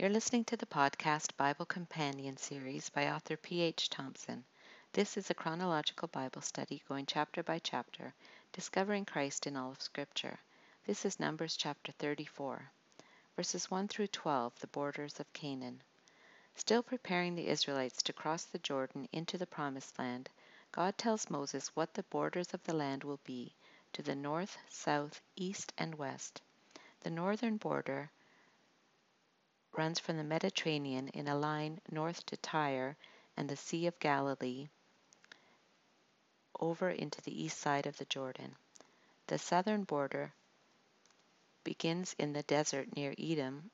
You're listening to the podcast Bible Companion series by author P.H. Thompson. This is a chronological Bible study going chapter by chapter, discovering Christ in all of Scripture. This is Numbers chapter 34, verses 1 through 12, the borders of Canaan. Still preparing the Israelites to cross the Jordan into the Promised Land, God tells Moses what the borders of the land will be to the north, south, east, and west. The northern border runs from the Mediterranean in a line north to Tyre and the Sea of Galilee over into the east side of the Jordan. The southern border begins in the desert near Edom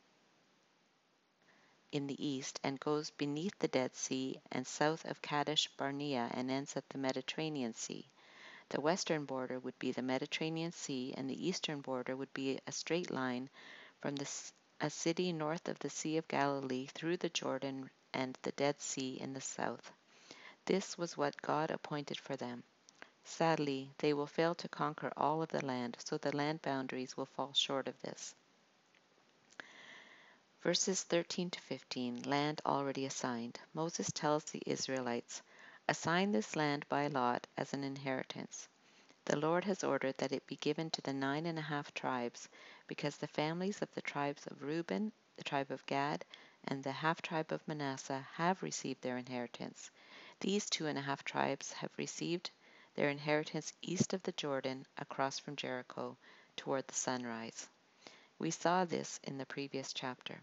in the east and goes beneath the Dead Sea and south of Kadesh Barnea and ends at the Mediterranean Sea. The western border would be the Mediterranean Sea and the eastern border would be a straight line from the a city north of the Sea of Galilee through the Jordan and the Dead Sea in the south. This was what God appointed for them. Sadly, they will fail to conquer all of the land, so the land boundaries will fall short of this. Verses 13 to 15 Land already assigned. Moses tells the Israelites, Assign this land by lot as an inheritance. The Lord has ordered that it be given to the nine and a half tribes, because the families of the tribes of Reuben, the tribe of Gad, and the half tribe of Manasseh have received their inheritance. These two and a half tribes have received their inheritance east of the Jordan, across from Jericho, toward the sunrise. We saw this in the previous chapter.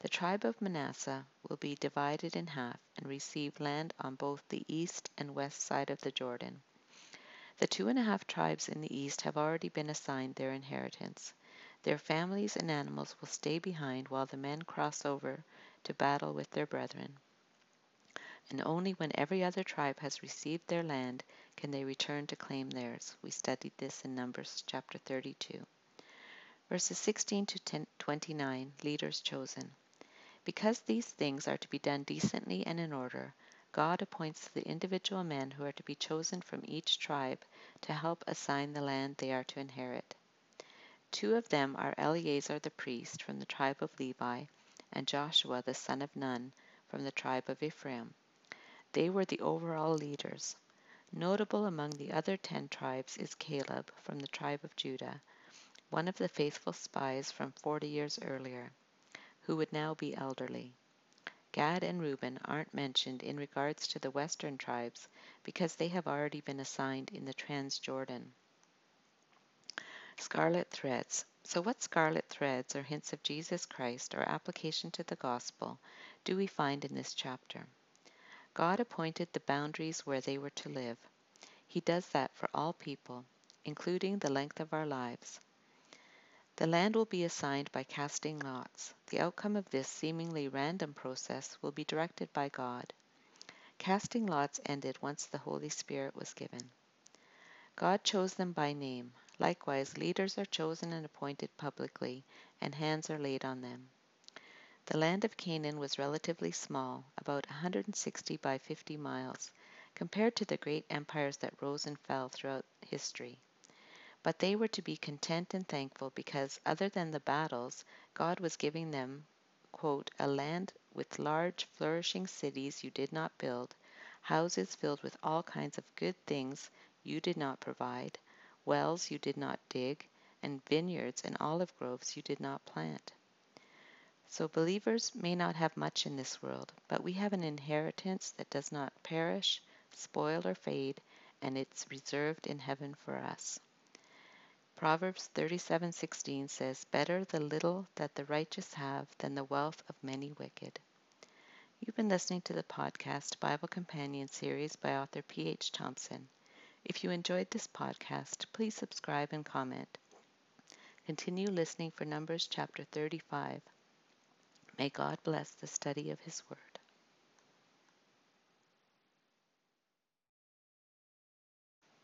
The tribe of Manasseh will be divided in half and receive land on both the east and west side of the Jordan. The two and a half tribes in the east have already been assigned their inheritance. Their families and animals will stay behind while the men cross over to battle with their brethren. And only when every other tribe has received their land can they return to claim theirs. We studied this in Numbers chapter 32. Verses 16 to 29 Leaders chosen. Because these things are to be done decently and in order, God appoints the individual men who are to be chosen from each tribe to help assign the land they are to inherit. Two of them are Eleazar the priest from the tribe of Levi and Joshua the son of Nun from the tribe of Ephraim. They were the overall leaders. Notable among the other ten tribes is Caleb from the tribe of Judah, one of the faithful spies from forty years earlier, who would now be elderly. Gad and Reuben aren't mentioned in regards to the western tribes because they have already been assigned in the Transjordan. Scarlet threads. So, what scarlet threads or hints of Jesus Christ or application to the gospel do we find in this chapter? God appointed the boundaries where they were to live. He does that for all people, including the length of our lives. The land will be assigned by casting lots. The outcome of this seemingly random process will be directed by God. Casting lots ended once the Holy Spirit was given. God chose them by name. Likewise, leaders are chosen and appointed publicly, and hands are laid on them. The land of Canaan was relatively small, about 160 by 50 miles, compared to the great empires that rose and fell throughout history. But they were to be content and thankful because, other than the battles, God was giving them, a land with large, flourishing cities you did not build, houses filled with all kinds of good things you did not provide, wells you did not dig, and vineyards and olive groves you did not plant. So believers may not have much in this world, but we have an inheritance that does not perish, spoil, or fade, and it's reserved in heaven for us. Proverbs 37:16 says, "Better the little that the righteous have than the wealth of many wicked." You've been listening to the podcast Bible Companion series by author P.H. Thompson. If you enjoyed this podcast, please subscribe and comment. Continue listening for Numbers chapter 35. May God bless the study of His Word.